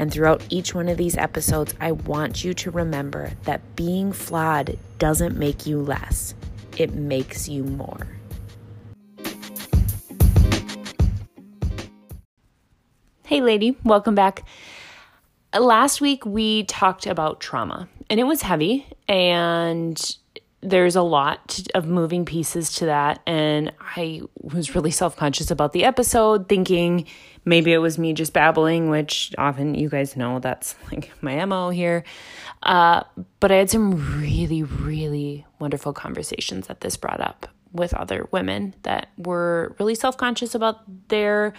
And throughout each one of these episodes, I want you to remember that being flawed doesn't make you less, it makes you more. Hey, lady, welcome back. Last week we talked about trauma, and it was heavy, and there's a lot of moving pieces to that. And I was really self conscious about the episode, thinking maybe it was me just babbling, which often you guys know that's like my MO here. Uh, but I had some really, really wonderful conversations that this brought up with other women that were really self conscious about their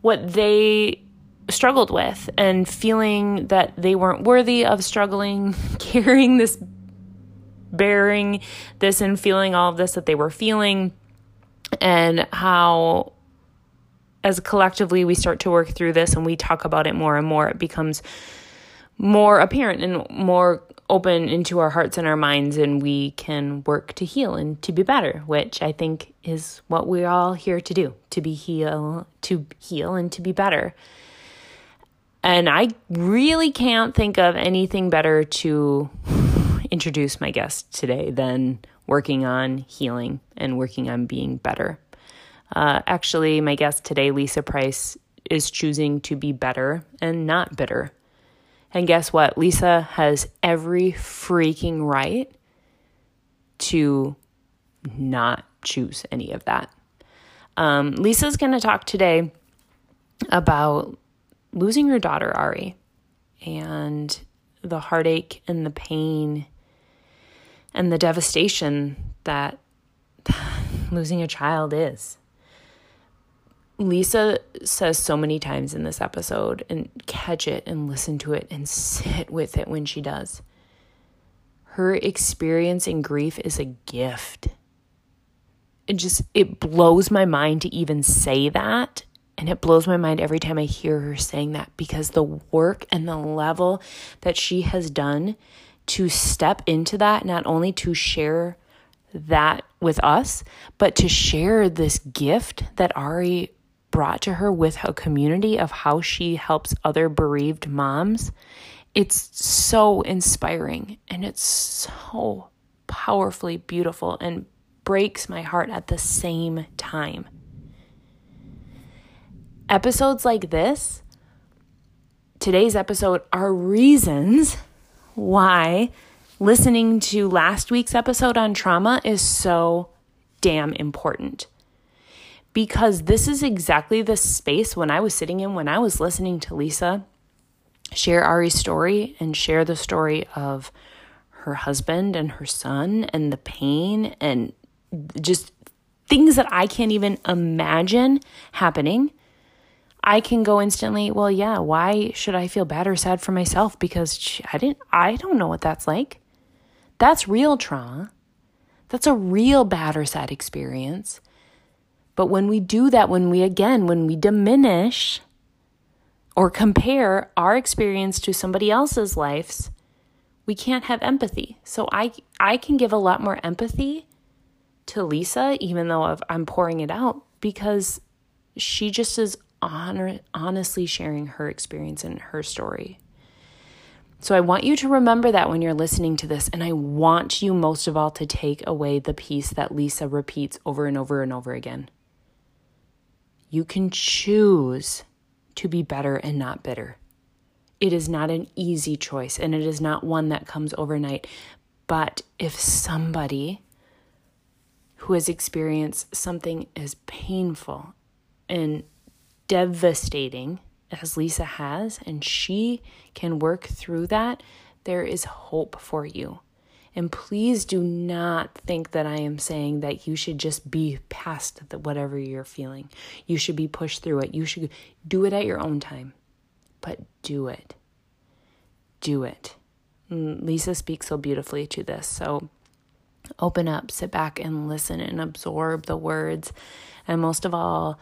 what they struggled with and feeling that they weren't worthy of struggling, carrying this bearing this and feeling all of this that they were feeling, and how, as collectively, we start to work through this and we talk about it more and more, it becomes more apparent and more open into our hearts and our minds, and we can work to heal and to be better, which I think is what we're all here to do to be heal, to heal, and to be better. And I really can't think of anything better to introduce my guest today than working on healing and working on being better. Uh, actually, my guest today, Lisa Price, is choosing to be better and not bitter. And guess what? Lisa has every freaking right to not choose any of that. Um, Lisa's going to talk today about losing her daughter, Ari, and the heartache and the pain and the devastation that losing a child is. Lisa says so many times in this episode, and catch it and listen to it and sit with it when she does. Her experience in grief is a gift. It just, it blows my mind to even say that. And it blows my mind every time I hear her saying that because the work and the level that she has done to step into that, not only to share that with us, but to share this gift that Ari brought to her with a community of how she helps other bereaved moms. It's so inspiring and it's so powerfully beautiful and breaks my heart at the same time. Episodes like this, today's episode, are reasons why listening to last week's episode on trauma is so damn important. Because this is exactly the space when I was sitting in when I was listening to Lisa share Ari's story and share the story of her husband and her son and the pain and just things that I can't even imagine happening I can go instantly, well, yeah, why should I feel bad or sad for myself? Because I didn't, I don't know what that's like. That's real trauma. That's a real bad or sad experience. But when we do that, when we again, when we diminish or compare our experience to somebody else's lives, we can't have empathy. So I I can give a lot more empathy to Lisa even though I'm pouring it out because she just is honor, honestly sharing her experience and her story. So I want you to remember that when you're listening to this, and I want you most of all to take away the piece that Lisa repeats over and over and over again. You can choose to be better and not bitter. It is not an easy choice, and it is not one that comes overnight. But if somebody who has experienced something as painful and devastating as Lisa has, and she can work through that, there is hope for you. And please do not think that I am saying that you should just be past the, whatever you're feeling. You should be pushed through it. You should do it at your own time. But do it. Do it. Lisa speaks so beautifully to this. So open up, sit back and listen and absorb the words. And most of all,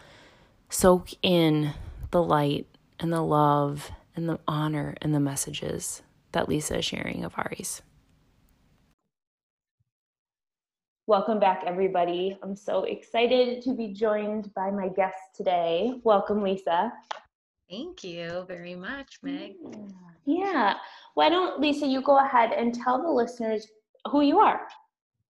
soak in the light and the love and the honor and the messages that Lisa is sharing of Ari's. Welcome back, everybody. I'm so excited to be joined by my guest today. Welcome, Lisa. Thank you very much, Meg. Yeah. Why don't, Lisa, you go ahead and tell the listeners who you are?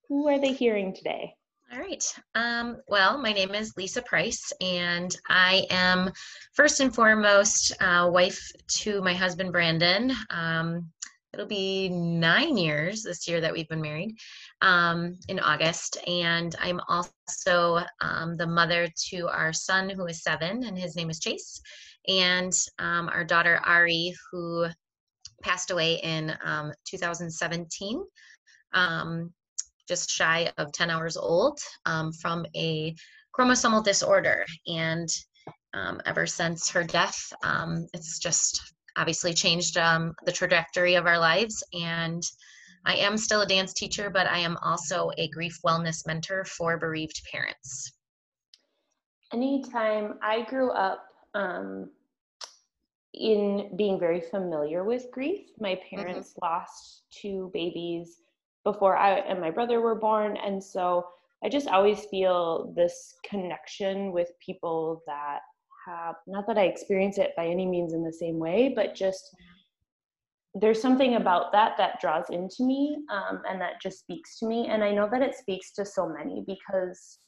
Who are they hearing today? All right. Um, well, my name is Lisa Price, and I am first and foremost uh, wife to my husband Brandon. Um, it'll be nine years this year that we've been married um, in August, and I'm also um, the mother to our son who is seven, and his name is Chase, and um, our daughter Ari, who passed away in um, 2017 just shy of 10 hours old um, from a chromosomal disorder. And um, ever since her death, um, it's just obviously changed um, the trajectory of our lives. And I am still a dance teacher, but I am also a grief wellness mentor for bereaved parents. Anytime I grew up, um, in being very familiar with grief. My mm-hmm. parents mm-hmm. lost two babies before I and my brother were born. And so I just always feel this connection with people that have, not that I experience it by any means in the same way, but just there's something about that that draws into me um, and that just speaks to me. And I know that it speaks to so many because,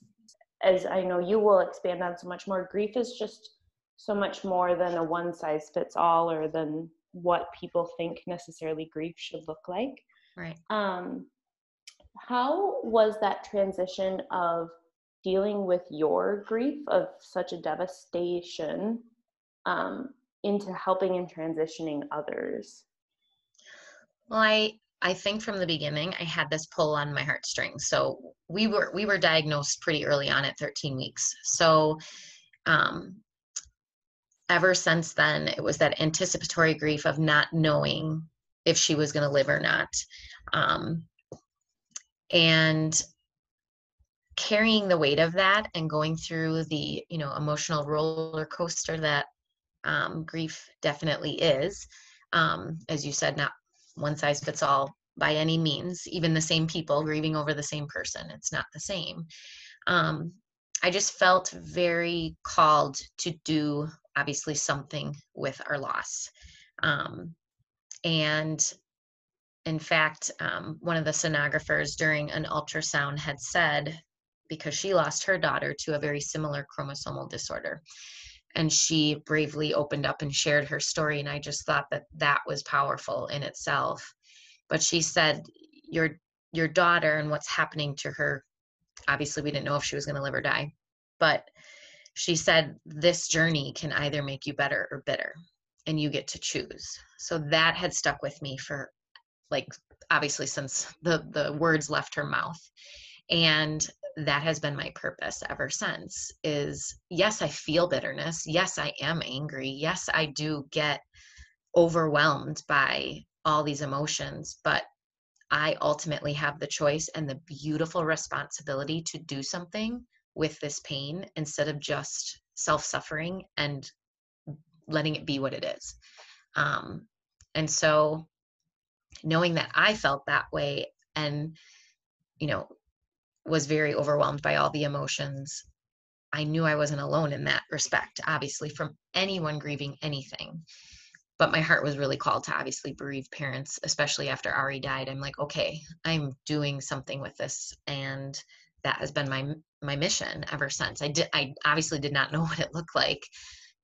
as I know you will expand on so much more, grief is just so much more than a one size fits all or than what people think necessarily grief should look like. Right. Um, how was that transition of dealing with your grief of such a devastation um, into helping and transitioning others? Well, I I think from the beginning I had this pull on my heartstrings. So we were we were diagnosed pretty early on at 13 weeks. So um, ever since then, it was that anticipatory grief of not knowing if she was going to live or not. Um, and carrying the weight of that and going through the you know emotional roller coaster that um, grief definitely is um, as you said not one size fits all by any means even the same people grieving over the same person it's not the same um, i just felt very called to do obviously something with our loss um, and in fact, um, one of the sonographers during an ultrasound had said, because she lost her daughter to a very similar chromosomal disorder. And she bravely opened up and shared her story. And I just thought that that was powerful in itself. But she said, Your, your daughter and what's happening to her, obviously, we didn't know if she was going to live or die. But she said, This journey can either make you better or bitter, and you get to choose. So that had stuck with me for like obviously since the the words left her mouth and that has been my purpose ever since is yes i feel bitterness. Yes i am angry. Yes i do get overwhelmed by all these emotions but i ultimately have the choice and the beautiful responsibility to do something with this pain instead of just self-suffering and letting it be what it is. Um, and so knowing that I felt that way and, you know, was very overwhelmed by all the emotions, I knew I wasn't alone in that respect, obviously, from anyone grieving anything. But my heart was really called to obviously bereaved parents, especially after Ari died. I'm like, okay, I'm doing something with this. And that has been my my mission ever since. I did I obviously did not know what it looked like,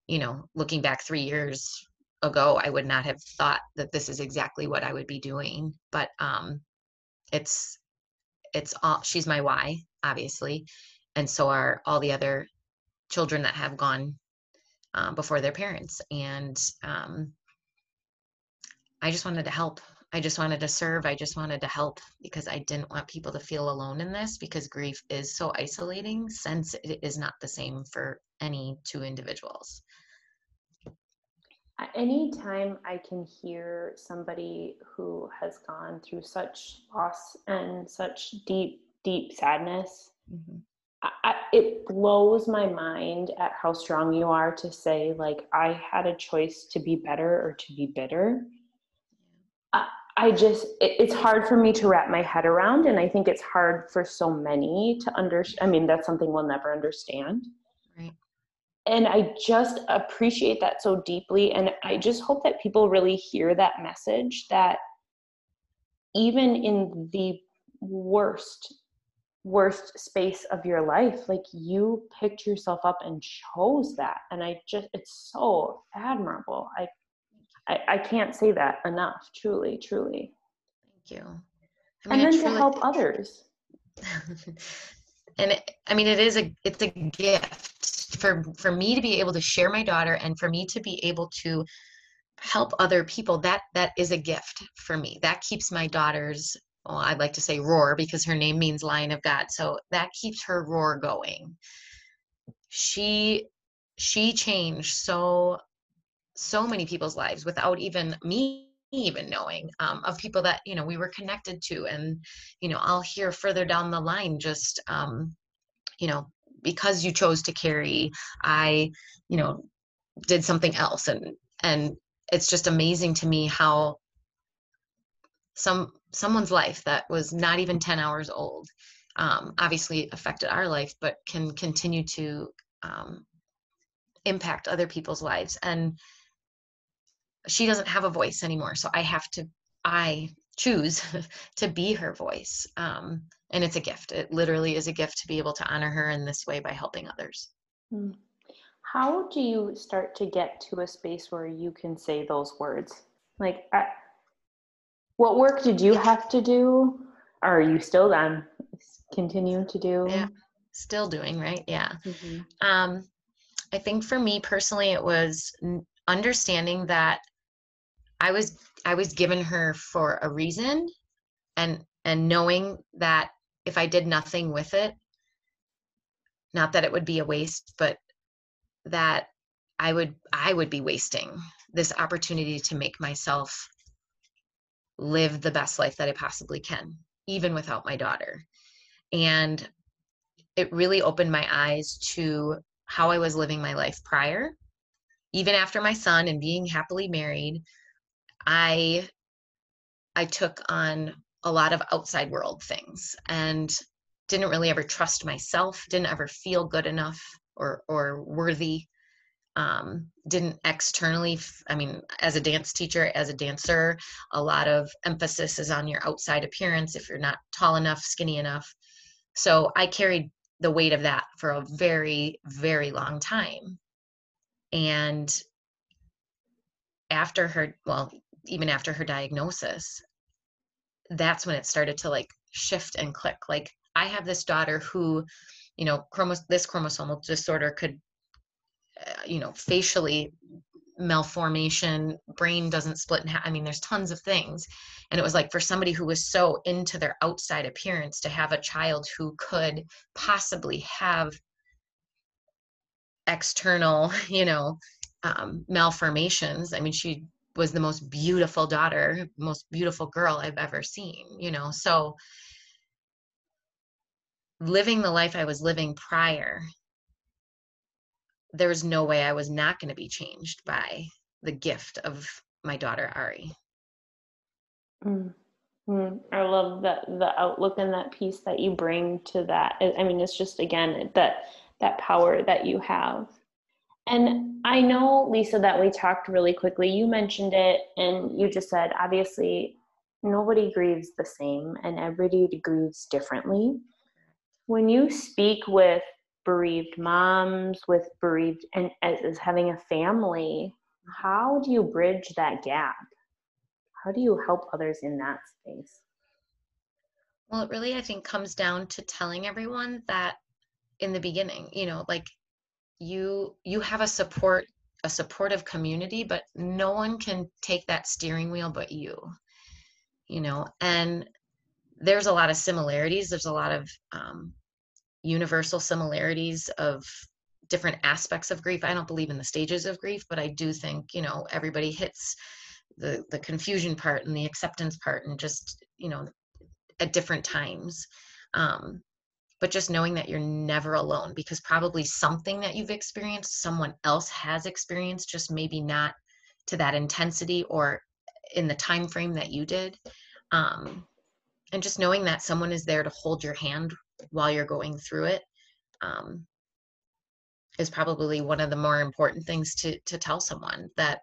you know, looking back three years ago i would not have thought that this is exactly what i would be doing but um it's it's all she's my why obviously and so are all the other children that have gone um, before their parents and um, i just wanted to help. I just wanted to serve. I just wanted to help because i didn't want people to feel alone in this because grief is so isolating since it is not the same for any two individuals anytime I can hear somebody who has gone through such loss and such deep, deep sadness, mm-hmm. I, it blows my mind at how strong you are to say, like, I had a choice to be better or to be bitter. I, I just, it, it's hard for me to wrap my head around. And I think it's hard for so many to understand. I mean, that's something we'll never understand and I just appreciate that so deeply. And I just hope that people really hear that message that even in the worst, worst space of your life, like you picked yourself up and chose that. And I just, it's so admirable. I, I, I can't say that enough, truly, truly. Thank you. I mean, and then to help others. and it, I mean, it is a, it's a gift for for me to be able to share my daughter and for me to be able to help other people that that is a gift for me. That keeps my daughter's well i'd like to say roar because her name means lion of god. So that keeps her roar going. She she changed so so many people's lives without even me even knowing um, of people that you know we were connected to. And you know i'll hear further down the line just um, you know because you chose to carry i you know did something else and and it's just amazing to me how some someone's life that was not even 10 hours old um, obviously affected our life but can continue to um, impact other people's lives and she doesn't have a voice anymore so i have to i choose to be her voice um, and it's a gift. It literally is a gift to be able to honor her in this way by helping others. Hmm. how do you start to get to a space where you can say those words? Like I, what work did you have to do? Are you still then continue to do? Yeah still doing right? Yeah. Mm-hmm. um i think for me personally it was understanding that i was i was given her for a reason and and knowing that if I did nothing with it, not that it would be a waste, but that I would I would be wasting this opportunity to make myself live the best life that I possibly can, even without my daughter. And it really opened my eyes to how I was living my life prior. Even after my son and being happily married, I I took on a lot of outside world things and didn't really ever trust myself didn't ever feel good enough or or worthy um, didn't externally i mean as a dance teacher as a dancer a lot of emphasis is on your outside appearance if you're not tall enough skinny enough. So i carried the weight of that for a very very long time. And after her well even after her diagnosis that's when it started to like shift and click like i have this daughter who you know chromo- this chromosomal disorder could uh, you know facially malformation brain doesn't split in half i mean there's tons of things. And it was like for somebody who was so into their outside appearance to have a child who could possibly have external you know um, malformations i mean she was the most beautiful daughter, most beautiful girl I've ever seen, you know. So living the life I was living prior, there was no way I was not going to be changed by the gift of my daughter Ari. Mm. Mm. I love that the outlook and that piece that you bring to that. I mean, it's just again that that power that you have and I know, Lisa, that we talked really quickly. You mentioned it, and you just said obviously nobody grieves the same and everybody grieves differently. When you speak with bereaved moms, with bereaved, and as, as having a family, how do you bridge that gap? How do you help others in that space? Well, it really, I think, comes down to telling everyone that in the beginning, you know, like you you have a support a supportive community but no one can take that steering wheel but you you know and there's a lot of similarities there's a lot of um, universal similarities of different aspects of grief. I don't believe in the stages of grief, but I do think, you know, everybody hits the the confusion part and the acceptance part and just, you know, at different times. Um, but just knowing that you're never alone because probably something that you've experienced someone else has experienced just maybe not to that intensity or in the time frame that you did um, and just knowing that someone is there to hold your hand while you're going through it um, is probably one of the more important things to to tell someone that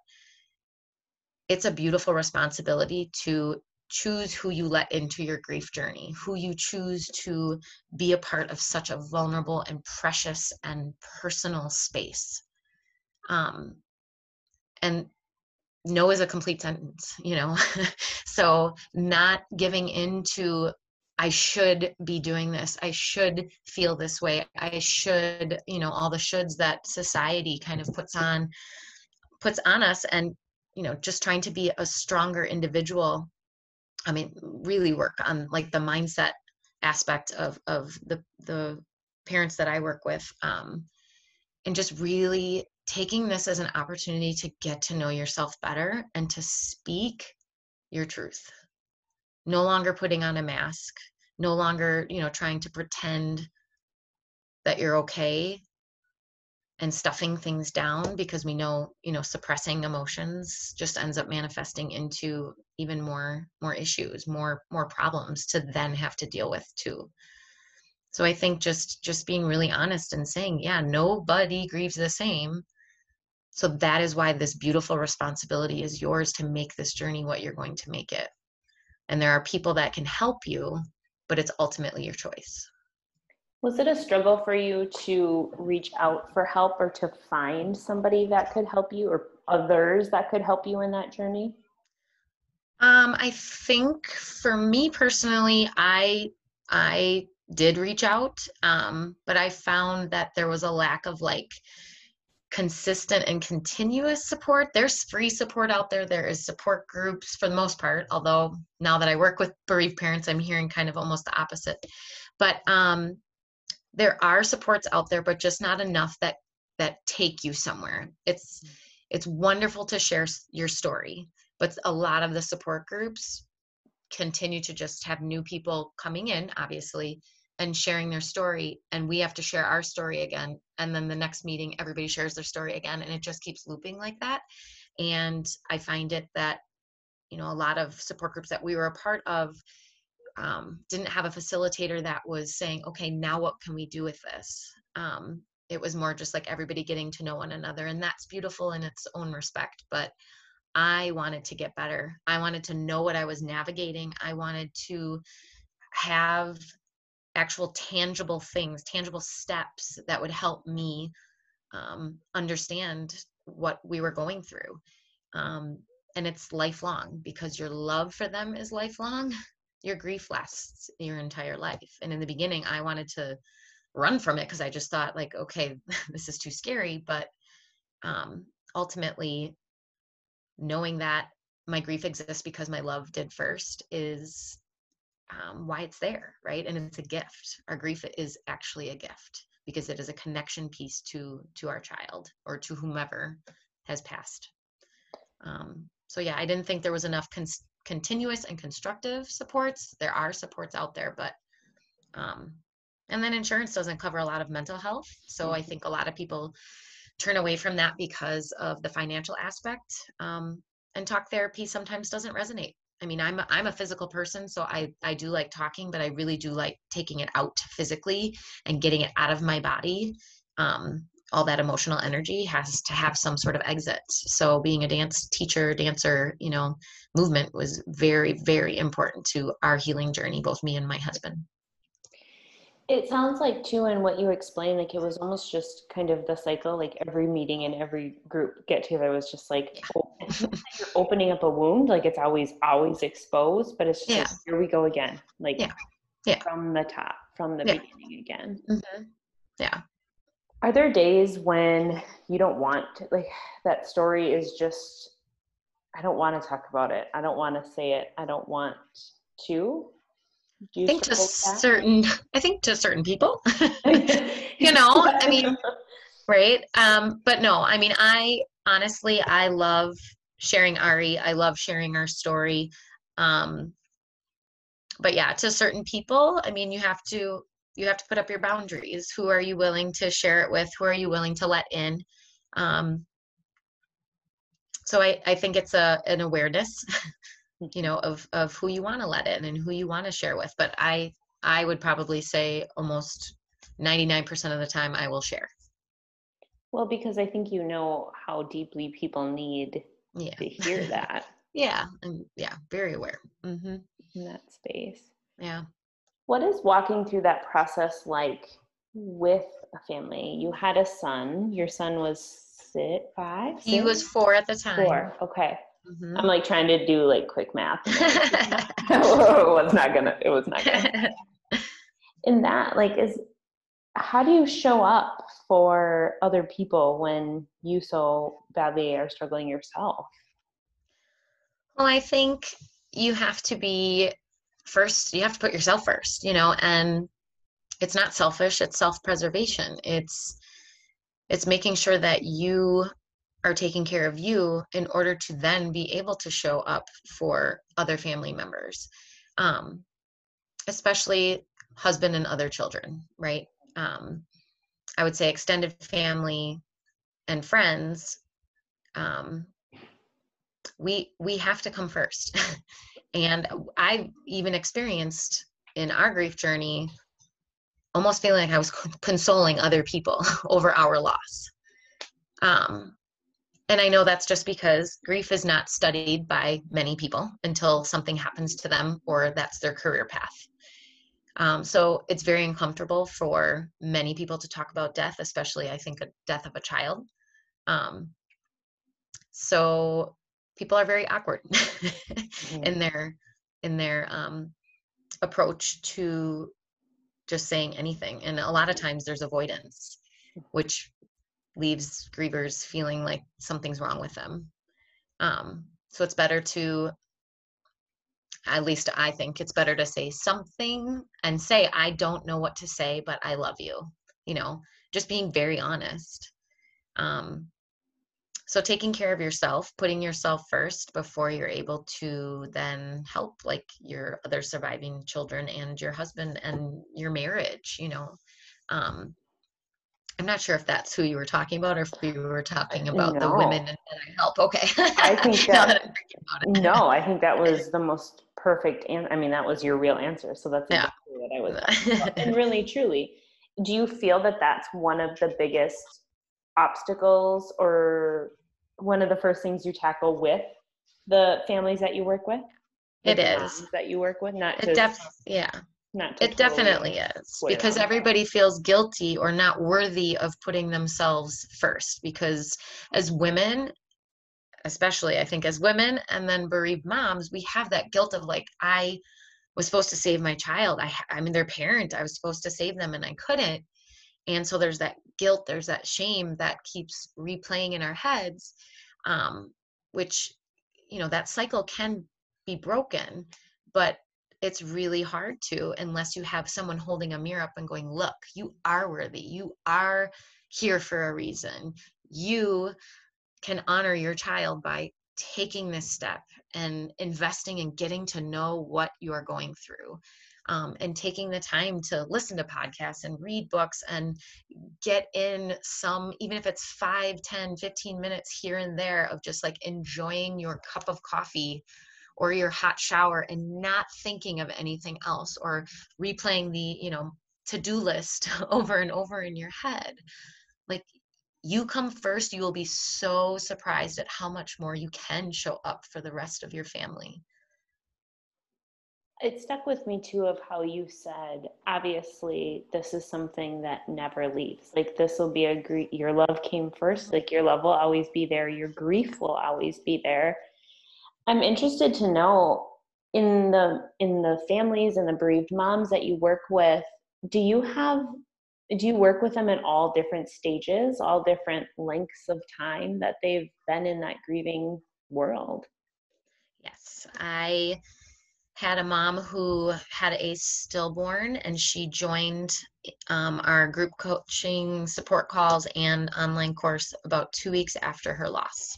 it's a beautiful responsibility to choose who you let into your grief journey, who you choose to be a part of such a vulnerable and precious and personal space. Um, and no is a complete sentence, you know? so not giving into I should be doing this. I should feel this way. I should, you know, all the shoulds that society kind of puts on puts on us and you know just trying to be a stronger individual I mean, really work on like the mindset aspect of of the the parents that I work with, um, and just really taking this as an opportunity to get to know yourself better and to speak your truth. No longer putting on a mask, no longer, you know, trying to pretend that you're okay and stuffing things down because we know you know suppressing emotions just ends up manifesting into even more more issues more more problems to then have to deal with too. So i think just just being really honest and saying yeah nobody grieves the same. So that is why this beautiful responsibility is yours to make this journey what you're going to make it. And there are people that can help you but it's ultimately your choice was it a struggle for you to reach out for help or to find somebody that could help you or others that could help you in that journey? Um, I think for me personally, I I did reach out, um, but I found that there was a lack of like consistent and continuous support. There's free support out there. There is support groups for the most part, although now that I work with bereaved parents, I'm hearing kind of almost the opposite. But um, there are supports out there but just not enough that that take you somewhere it's mm. it's wonderful to share your story but a lot of the support groups continue to just have new people coming in obviously and sharing their story and we have to share our story again and then the next meeting everybody shares their story again and it just keeps looping like that and i find it that you know a lot of support groups that we were a part of um, didn't have a facilitator that was saying, okay, now what can we do with this? Um, it was more just like everybody getting to know one another, and that's beautiful in its own respect. But I wanted to get better. I wanted to know what I was navigating. I wanted to have actual tangible things, tangible steps that would help me um, understand what we were going through. Um, and it's lifelong because your love for them is lifelong your grief lasts your entire life. And in the beginning, I wanted to run from it because I just thought, like, okay, this is too scary. But um, ultimately, knowing that my grief exists because my love did first is um, why it's there, right? And it's a gift. Our grief is actually a gift because it is a connection piece to to our child or to whomever has passed. Um, so yeah, I didn't think there was enough cons- continuous and constructive supports. There are supports out there, but um, and then insurance doesn't cover a lot of mental health. So I think a lot of people turn away from that because of the financial aspect. Um, and talk therapy sometimes doesn't resonate. I mean, I'm a, I'm a physical person, so I I do like talking, but I really do like taking it out physically and getting it out of my body. Um, all that emotional energy has to have some sort of exit. So being a dance teacher, dancer, you know, movement was very, very important to our healing journey, both me and my husband. It sounds like too, and what you explained, like it was almost just kind of the cycle. Like every meeting and every group get together was just like yeah. you're opening up a wound. Like it's always, always exposed, but it's just yeah. like, here we go again. Like yeah. Yeah. from the top, from the beginning again. Mm-hmm. Yeah, are there days when you don't want to, like that story is just I don't want to talk about it. I don't want to say it. I don't want to. Do I think to certain I think to certain people. you know, I mean right? Um, but no, I mean, I honestly, I love sharing Ari. I love sharing our story. Um, but yeah, to certain people, I mean, you have to you have to put up your boundaries. Who are you willing to share it with? Who are you willing to let in? Um, so I, I think it's a an awareness, you know, of of who you want to let in and who you want to share with. But I I would probably say almost 99% of the time I will share. Well, because I think you know how deeply people need Yeah. to hear that Yeah. And yeah, very aware. mm-hmm. in that space. Yeah. What is walking through that process like with a family? You had a son. Your son was six, five. He was four at the time. four. Okay. Mhm. I'm like trying to do like quick math. it was not gonna. It was not gonna. In that, like, is how do you show up for other people when you so badly are struggling yourself? Well, I think you have to be first, you have to put yourself first, you know, and it's not selfish, it's self-preservation. It's it's making sure that you are taking care of you in order to then be able to show up for other family members. Um, especially husband and other children, right? Um, I would say extended family and friends um, we we have to come first and i even experienced in our grief journey almost feeling like i was consoling other people over our loss. Um and i know that's just because grief is not studied by many people until something happens to them or that's their career path. Um, so it's very uncomfortable for many people to talk about death especially i think a death of a child. Um, so people are very awkward in their in their um, approach to just saying anything and a lot of times there's avoidance which leaves grievers feeling like something's wrong with them. Um, so it's better to at least i think it's better to say something and say i don't know what to say but i love you you know just being very honest. Um, so taking care of yourself putting yourself first before you're able to then help like your other surviving children and your husband and your marriage you know um i'm not sure if that's who you were talking about or if you were talking about the women No. and i help okay I think that- about it. No, I think that was the most perfect and I mean that was your real answer. So that's Yeah. what I was and really truly do you feel that that's one of the biggest obstacles or one of the first things you tackle with the families that you work with It is. that you work with not it def yeah not It definitely is because everybody feels guilty or not worthy of putting themselves first. Because as women, especially I think as women and then bereaved moms, we have that guilt of like, I was supposed to save my child. I, I mean, their parent, I was supposed to save them and I couldn't. And so there's that guilt, there's that shame that keeps replaying in our heads, um, which, you know, that cycle can be broken, but it's really hard to unless you have someone holding a mirror up and going, look, you are worthy. You are here for a reason. You can honor your child by taking this step and investing in getting to know what you are going through um, and taking the time to listen to podcasts and read books and get in some even if it's 5 10 15 minutes here and there of just like enjoying your cup of coffee or your hot shower and not thinking of anything else or replaying the you know to-do list over and over in your head. Like you come first you will be so surprised at how much more you can show up for the rest of your family it stuck with me too of how you said obviously this is something that never leaves. Like this will be a grief your love came first like your love will always be there your grief will always be there. I'm interested to know in the in the families and the bereaved moms that you work with do you have do you work with them at all different stages all different lengths of time that they've been in that grieving world? Yes i had a mom who had a stillborn and she joined um, our group coaching support calls and online course about two weeks after her loss.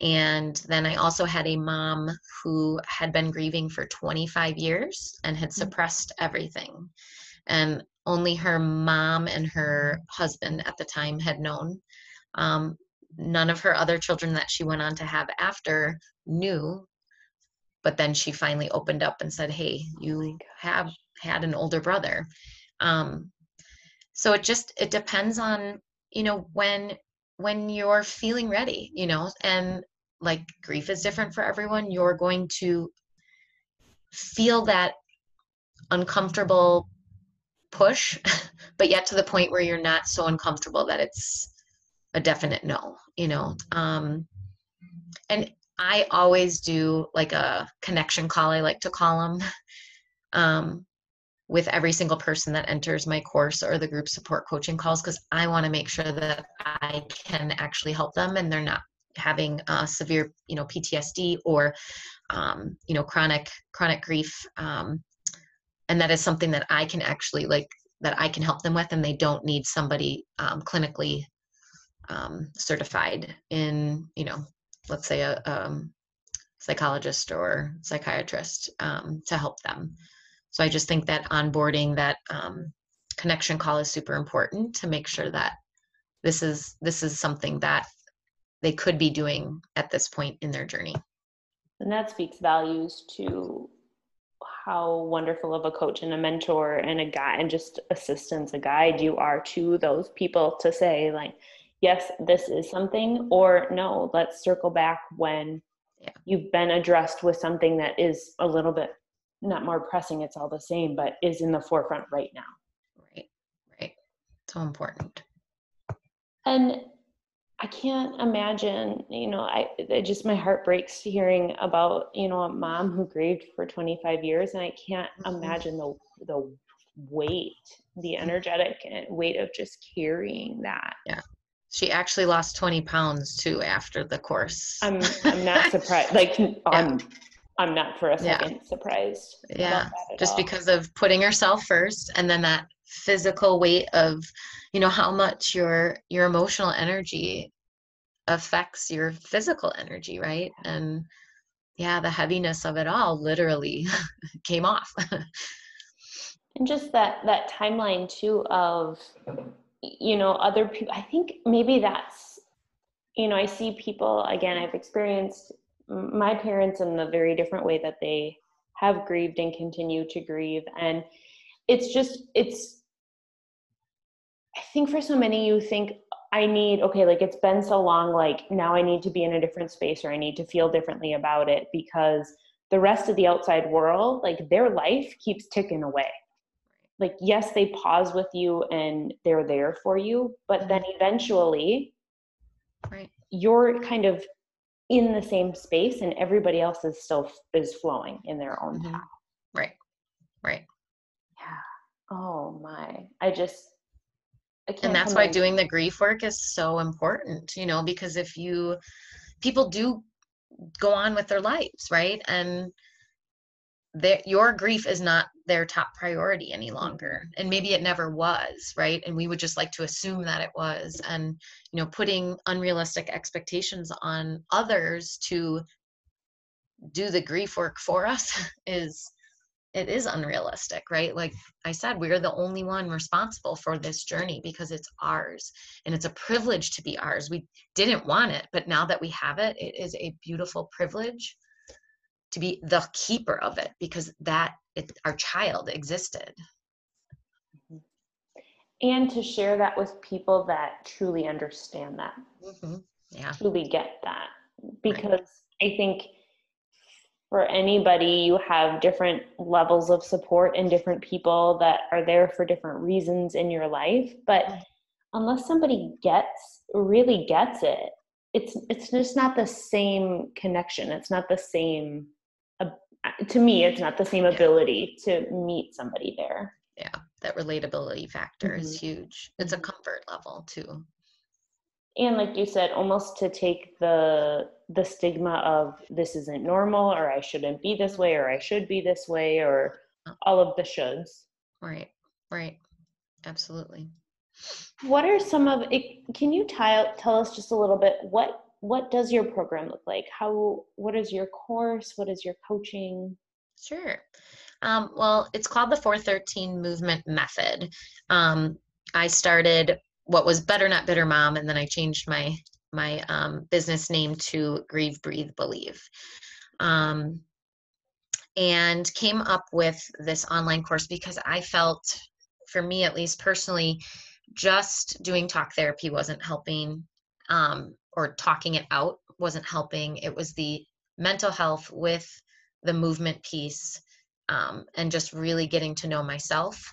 And then I also had a mom who had been grieving for 25 years and had mm-hmm. suppressed everything. And only her mom and her husband at the time had known. Um, none of her other children that she went on to have after knew but then she finally opened up and said hey you have had an older brother. Um, so it just it depends on you know when when you're feeling ready you know and like grief is different for everyone. You're going to feel that uncomfortable push but yet to the point where you're not so uncomfortable that it's a definite no you know um and I always do like a connection call, I like to call them, um, with every single person that enters my course or the group support coaching calls because I want to make sure that I can actually help them and they're not having uh, severe, you know, PTSD or, um, you know, chronic chronic grief, um, and that is something that I can actually like that I can help them with, and they don't need somebody um, clinically um, certified in, you know, let's say a um, psychologist or psychiatrist um, to help them. So I just think that onboarding that um, connection call is super important to make sure that this is this is something that they could be doing at this point in their journey. And that speaks values to how wonderful of a coach and a mentor and a guide and just assistance, a guide you are to those people to say like, yes, this is something, or no, let's circle back when yeah. you've been addressed with something that is a little bit not more pressing, it's all the same, but is in the forefront right now. Right, right. So important. And I can't imagine, you know, I it just my heart breaks hearing about, you know, a mom who grieved for 25 years and I can't mm-hmm. imagine the the weight, the energetic weight of just carrying that. Yeah she actually lost 20 pounds too after the course i'm i'm not surprised like yeah. i'm i'm not for a second yeah. surprised yeah just all. because of putting herself first and then that physical weight of you know how much your your emotional energy affects your physical energy right and yeah the heaviness of it all literally came off and just that that timeline too of you know other people i think maybe that's you know i see people again i've experienced my parents in the very different way that they have grieved and continue to grieve. And it's just it's i think for so many you think i need okay like it's been so long like now i need to be in a different space or i need to feel differently about it because the rest of the outside world like their life keeps ticking away like yes they pause with you and they're there for you but then mm-hmm. eventually right. you're kind of in the same space and everybody else is still is flowing in their own mm-hmm. path. Right. Right. Yeah. Oh my. I just I and that's why doing the grief work is so important you know because if you people do go on with their lives right? And that your grief is not their top priority any longer and maybe it never was right? And we would just like to assume that it was and you know putting unrealistic expectations on others to do the grief work for us is it is unrealistic right? Like i said we're the only one responsible for this journey because it's ours and it's a privilege to be ours. We didn't want it but now that we have it it is a beautiful privilege to be the keeper of it because that it, our child existed mm-hmm. and to share that with people that truly understand that mm-hmm. yeah truly get that because right. i think for anybody you have different levels of support and different people that are there for different reasons in your life but mm. unless somebody gets really gets it it's it's just not the same connection it's not the same to me it's not the same ability to meet somebody there. Yeah that relatability factor mm-hmm. is huge. It's a mm-hmm. comfort level too. And like you said almost to take the the stigma of this isn't normal or i shouldn't be this way or i should be this way or uh. all of the shoulds. Right right. Absolutely. What are some of it can you tell tell us just a little bit what what does your program look like? How what is your course? What is your coaching? Sure. Um, well it's called the 413 movement method. Um, i started what was better not bitter mom and then i changed my my um, business name to grieve breathe believe. Um, and came up with this online course because i felt for me at least personally just doing talk therapy wasn't helping um, or talking it out wasn't helping. It was the mental health with the movement piece um, and just really getting to know myself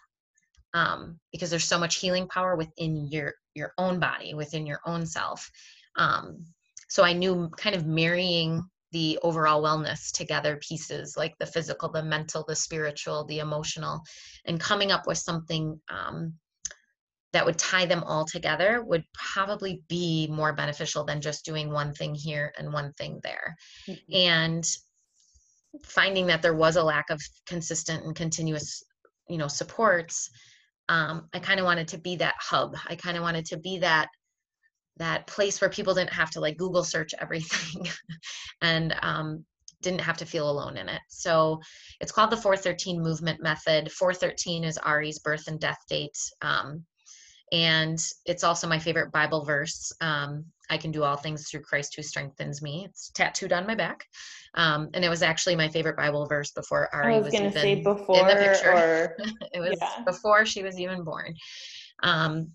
um, because there's so much healing power within your your own body within your own self. Um, so i knew kind of marrying the overall wellness together pieces like the physical the mental the spiritual the emotional and coming up with something um, that would tie them all together would probably be more beneficial than just doing one thing here and one thing there. Mm-hmm. and finding that there was a lack of consistent and continuous you know supports um, i kind of wanted to be that hub. I kind of wanted to be that that place where people didn't have to like google search everything and um, didn't have to feel alone in it. So it's called the 413 movement method. 413 is ari's birth and death date um, and it's also my favorite bible verse um, i can do all things through christ who strengthens me. It's tattooed on my back um, and it was actually my favorite bible verse before ari I was, was to say before in the picture. or, it was yeah. before she was even born. Um,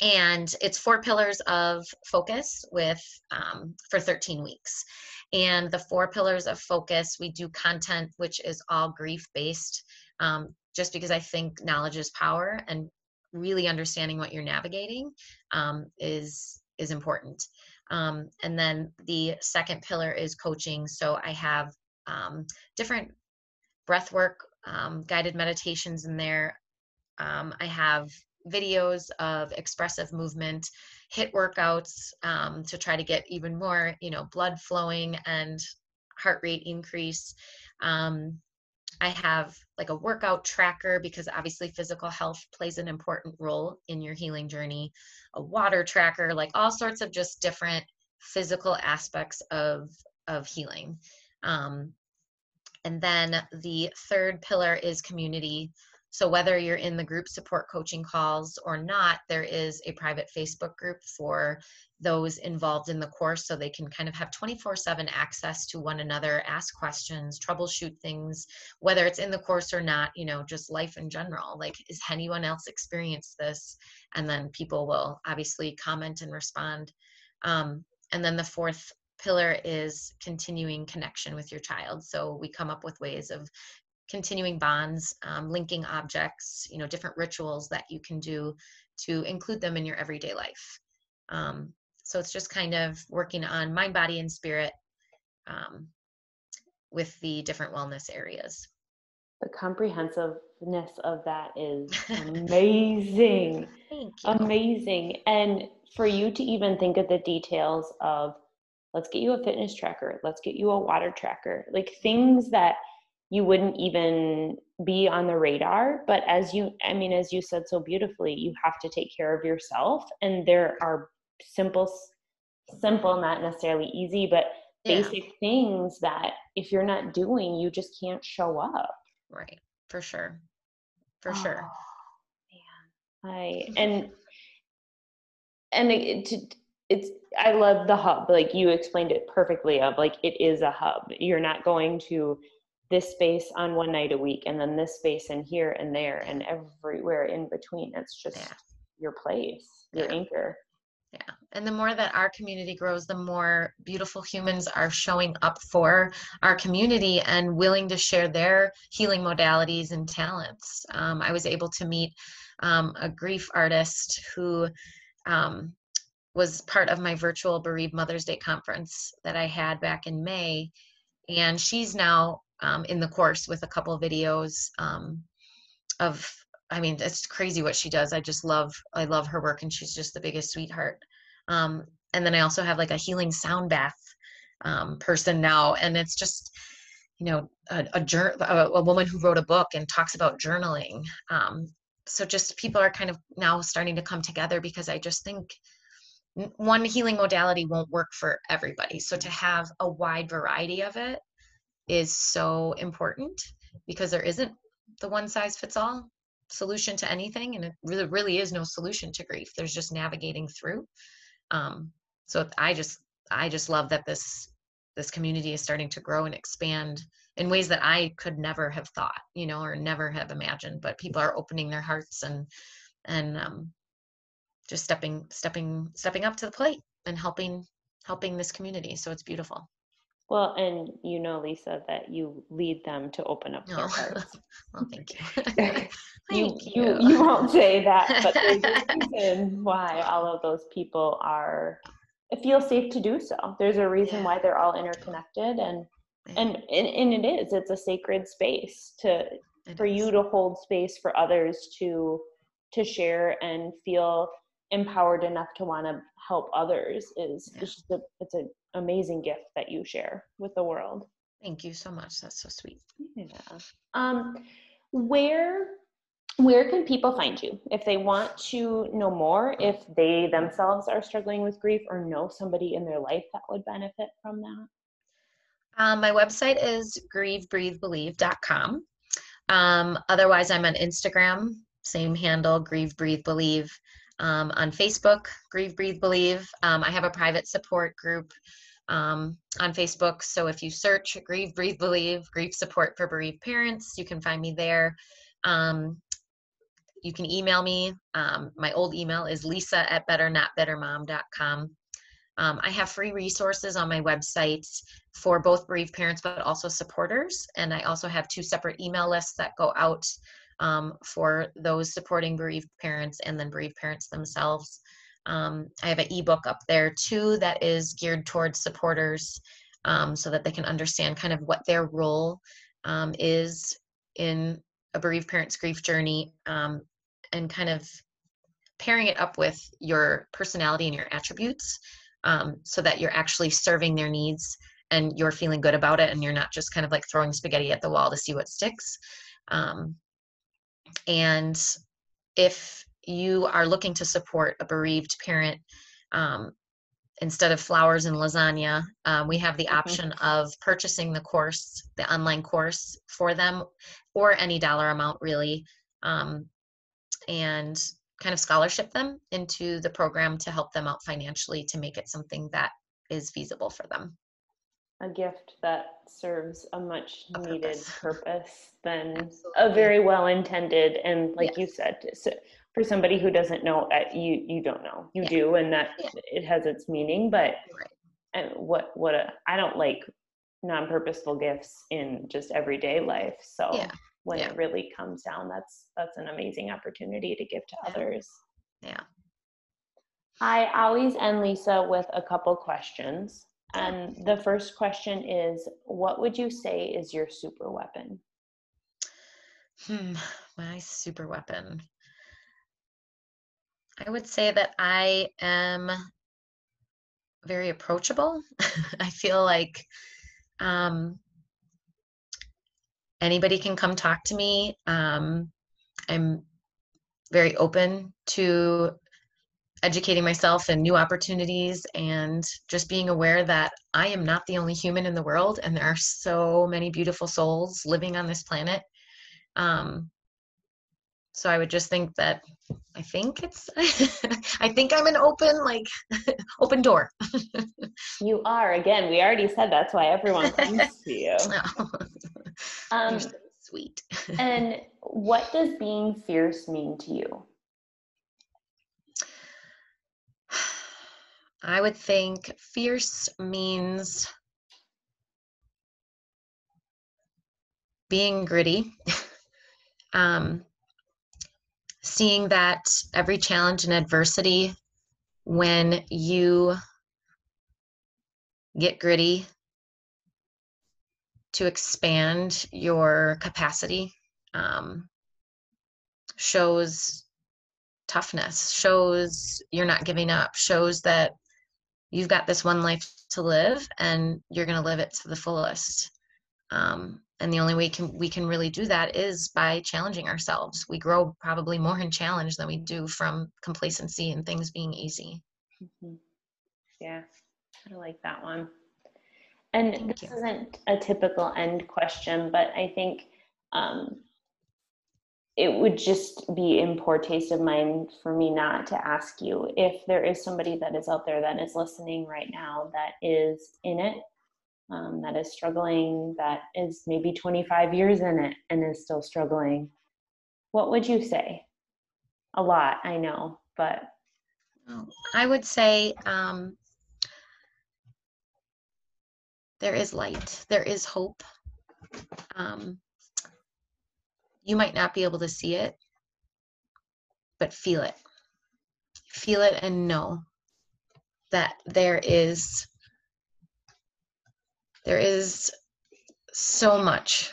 and it's four pillars of focus with um, for 13 weeks. And the four pillars of focus we do content which is all grief based um, just because i think knowledge is power and really understanding what you're navigating um, is is important. Um, and then the second pillar is coaching. So i have um, different breath work um, guided meditations in there. Um, i have videos of expressive movement HIIT workouts um, to try to get even more you know blood flowing and heart rate increase. Um, I have like a workout tracker because obviously physical health plays an important role in your healing journey, a water tracker, like all sorts of just different physical aspects of of healing. Um, and then the third pillar is community. So whether you're in the group support coaching calls or not, there is a private Facebook group for those involved in the course so they can kind of have 24 7 access to one another, ask questions, troubleshoot things, whether it's in the course or not, you know, just life in general. Like, is anyone else experienced this? And then people will obviously comment and respond. Um, and then the fourth pillar is continuing connection with your child. So we come up with ways of continuing bonds, um, linking objects, you know, different rituals that you can do to include them in your everyday life. Um, so it's just kind of working on mind, body, and spirit um, with the different wellness areas. The comprehensiveness of that is amazing. Amazing. And for you to even think of the details of let's get you a fitness tracker, let's get you a water tracker, like things that you wouldn't even be on the radar but as you i mean as you said so beautifully you have to take care of yourself and there are simple simple not necessarily easy but yeah. basic things that if you're not doing you just can't show up. Right for sure for oh, sure. man i and and it, it's i love the hub like you explained it perfectly of like it is a hub. You're not going to this space on one night a week and then this space and here and there and everywhere in between. It's just yeah. your place your yeah. anchor. Yeah. And the more that our community grows the more beautiful humans are showing up for our community and willing to share their healing modalities and talents. Um, i was able to meet um, a grief artist who um, was part of my virtual bereaved mother's day conference that i had back in may. And she's now um, in the course with a couple of videos um, of i mean it's crazy what she does i just love i love her work and she's just the biggest sweetheart Um, and then I also have like a healing sound bath um, person now, and it's just you know a, a, a, a woman who wrote a book and talks about journaling. Um, so just people are kind of now starting to come together because I just think one healing modality won't work for everybody. So to have a wide variety of it is so important because there isn't the one size fits all solution to anything and it really really is no solution to grief. There's just navigating through um, so i just i just love that this this community is starting to grow and expand in ways that i could never have thought you know or never have imagined but people are opening their hearts and and um, just stepping stepping stepping up to the plate and helping helping this community so it's beautiful well, and you know, Lisa, that you lead them to open up their oh. hearts. well, thank you. thank you, you. you. You won't say that, but there's a reason why all of those people are feel safe to do so. There's a reason Yeah. why they're all interconnected, and Yeah, and and, and it is. It's a sacred space to it for is. you to hold space for others to to share and feel empowered enough to want to help others is Yeah. it's just a it's an amazing gift that you share with the world Thank you so much. That's so sweet. yeah um where where can people find you if they want to know more if they themselves are struggling with grief or know somebody in their life that would benefit from that Um, my website is grievebreathebelieve.com. Um, otherwise, I'm on Instagram, same handle, Grieve, Breathe, Believe. Um, on Facebook, Grieve, Breathe, Believe. Um, I have a private support group um, on Facebook. So if you search Grieve, Breathe, Believe, Grief Support for Bereaved Parents, you can find me there. Um, you can email me. Um, my old email is lisa at betternotbettermom.com. Um, I have free resources on my website for both bereaved parents, but also supporters. And I also have two separate email lists that go out um, for those supporting bereaved parents and then bereaved parents themselves. Um, I have an ebook up there too that is geared towards supporters um, so that they can understand kind of what their role um, is in a bereaved parent's grief journey um, and kind of pairing it up with your personality and your attributes um, so that you're actually serving their needs and you're feeling good about it and you're not just kind of like throwing spaghetti at the wall to see what sticks. Um, and if you are looking to support a bereaved parent, um, instead of flowers and lasagna, um, we have the Mhm. option of purchasing the course, the online course for them, or any dollar amount really, um, and kind of scholarship them into the program to help them out financially to make it something that is feasible for them. A gift that serves a much A needed purpose. purpose than a very well intended and like you said so for somebody who doesn't know uh, you you don't know you Yeah. do and that Yeah. it has its meaning but Right. and what what a i don't like non-purposeful gifts in just everyday life so Yeah. when it really comes down that's that's an amazing opportunity to give to others Yeah. I always end Lisa with a couple questions. And the first question is What would you say is your super weapon? Hmm, my super weapon. I would say that I am very approachable. I feel like um, anybody can come talk to me. Um, I'm very open to educating myself and new opportunities and just being aware that I am not the only human in the world and there are so many beautiful souls living on this planet. Um, so I would just think that I think it's I think I'm an open like open door. You are, again, we already said that's why everyone comes to you. Oh, Um, so sweet. and what does being fierce mean to you? I would think fierce means being gritty. um, seeing that every challenge and adversity, when you get gritty to expand your capacity, um, shows toughness, shows you're not giving up, shows that you've got this one life to live and you're going to live it to the fullest. Um, and the only way can, we can really do that is by challenging ourselves. We grow probably more in challenge than we do from complacency and things being easy. Mm-hmm. Yeah, I like that one. And Thank this you. isn't a typical end question, but I think um, it would just be in poor taste of mind for me not to ask you if there is somebody that is out there that is listening right now that is in it, um, that is struggling, that is maybe 25 years in it and is still struggling. What would you say? A lot, I know, but. I would say um, there is light, there is hope. Um, you might not be able to see it, but feel it. Feel it and know that there is there is so much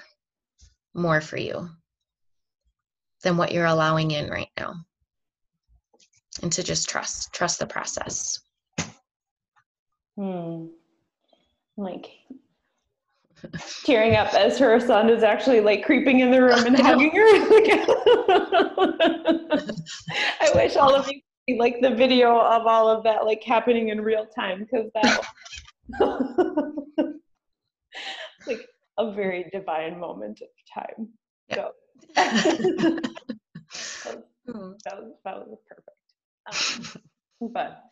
more for you than what you're allowing in right now. And to just trust, trust the process. Hmm. Like tearing up as her son is actually like creeping in the room and hugging her. I wish all of you could like the video of all of that like happening in real time because that like a very divine moment of time. So that, was, that, was, that was perfect. Um, but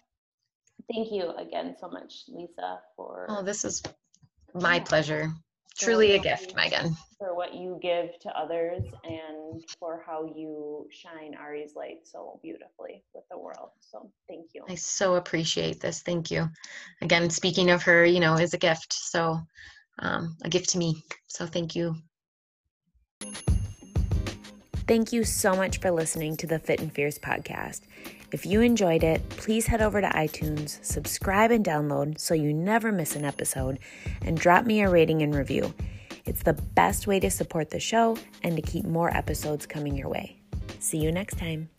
thank you again so much, Lisa, for. Oh, this is my pleasure. Truly a gift, Megan. For what you give to others and for how you shine Ari's light so beautifully with the world. So thank you. I so appreciate this. Thank you. Again, speaking of her, you know, is a gift. So um, a gift to me. So thank you. Thank you so much for listening to the Fit and Fierce podcast. If you enjoyed it, please head over to iTunes, subscribe and download so you never miss an episode, and drop me a rating and review. It's the best way to support the show and to keep more episodes coming your way. See you next time.